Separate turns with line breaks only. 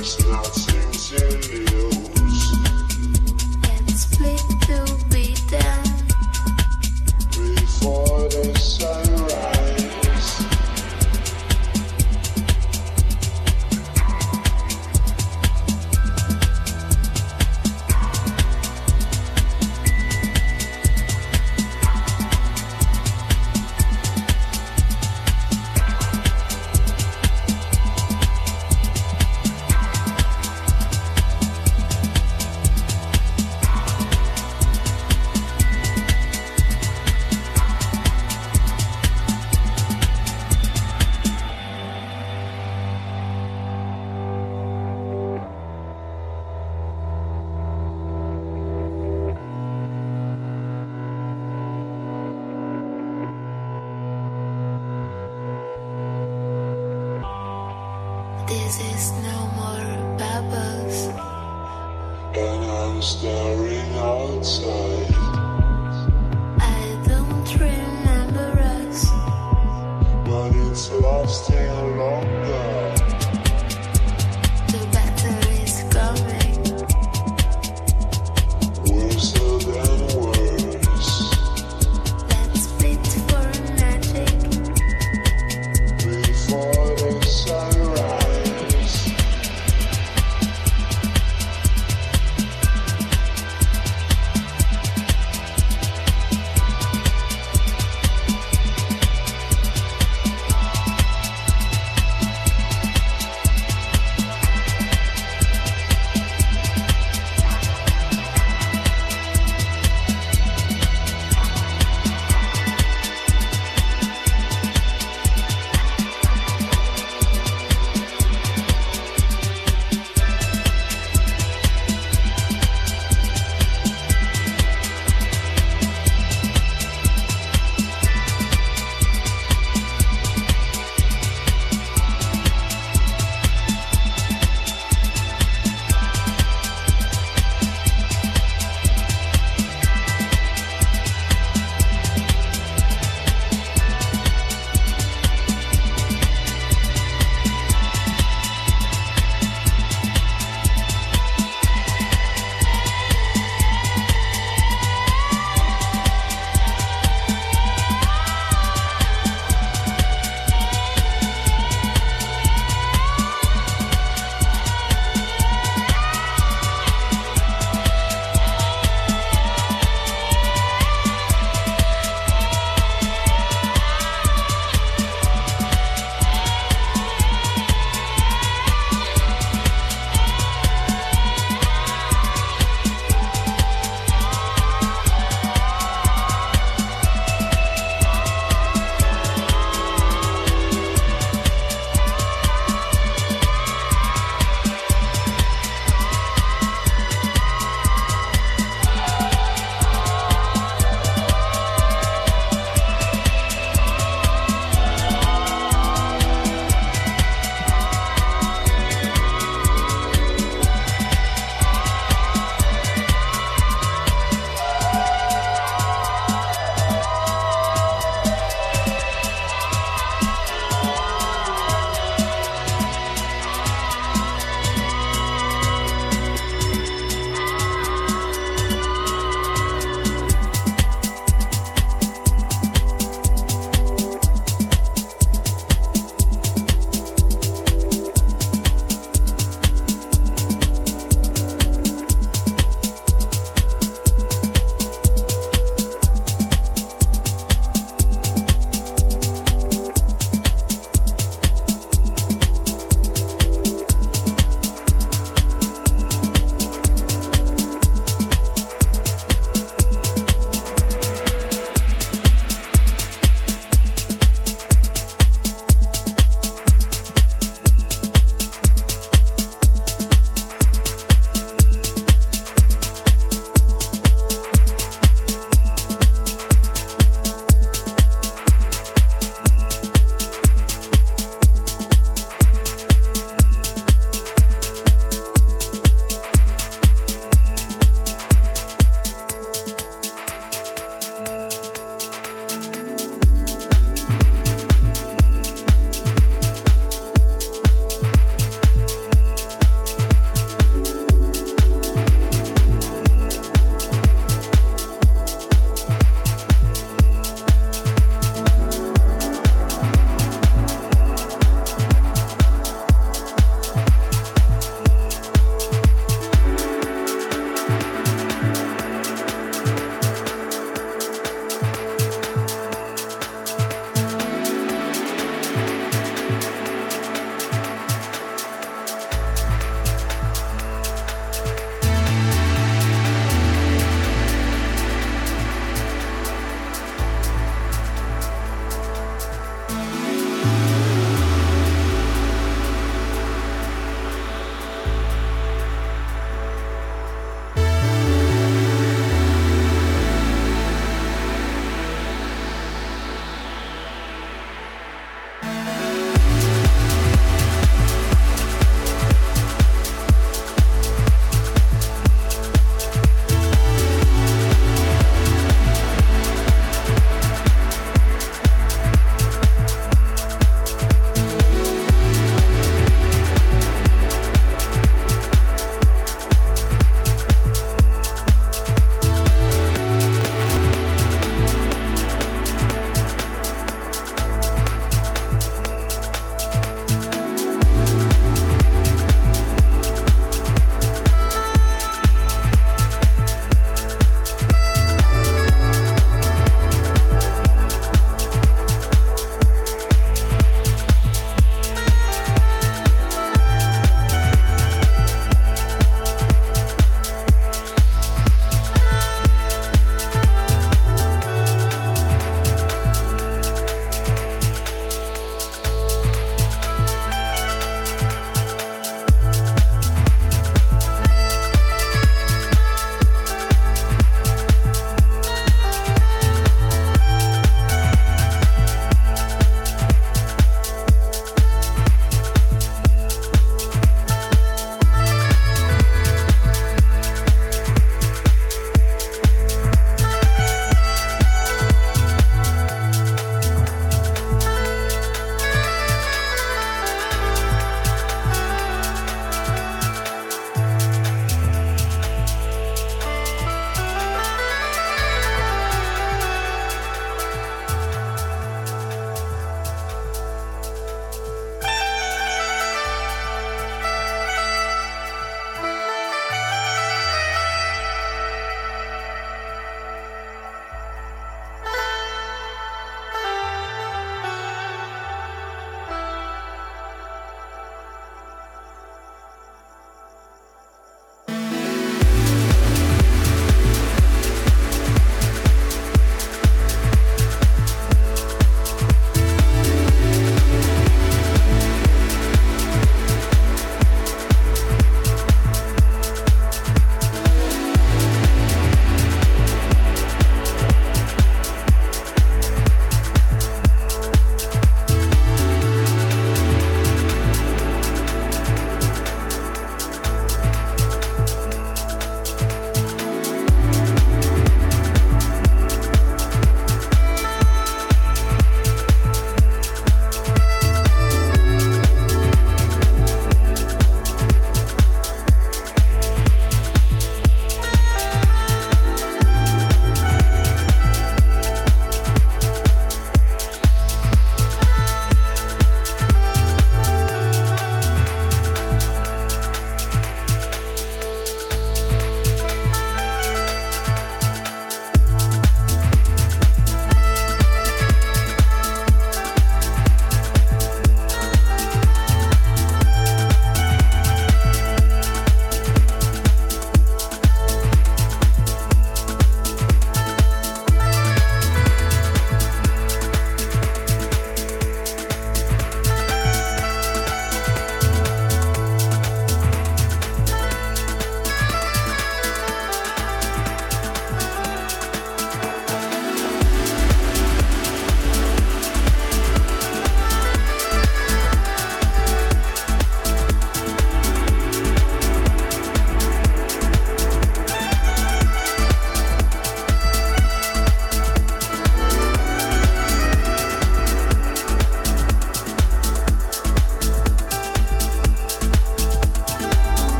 It's not sincere.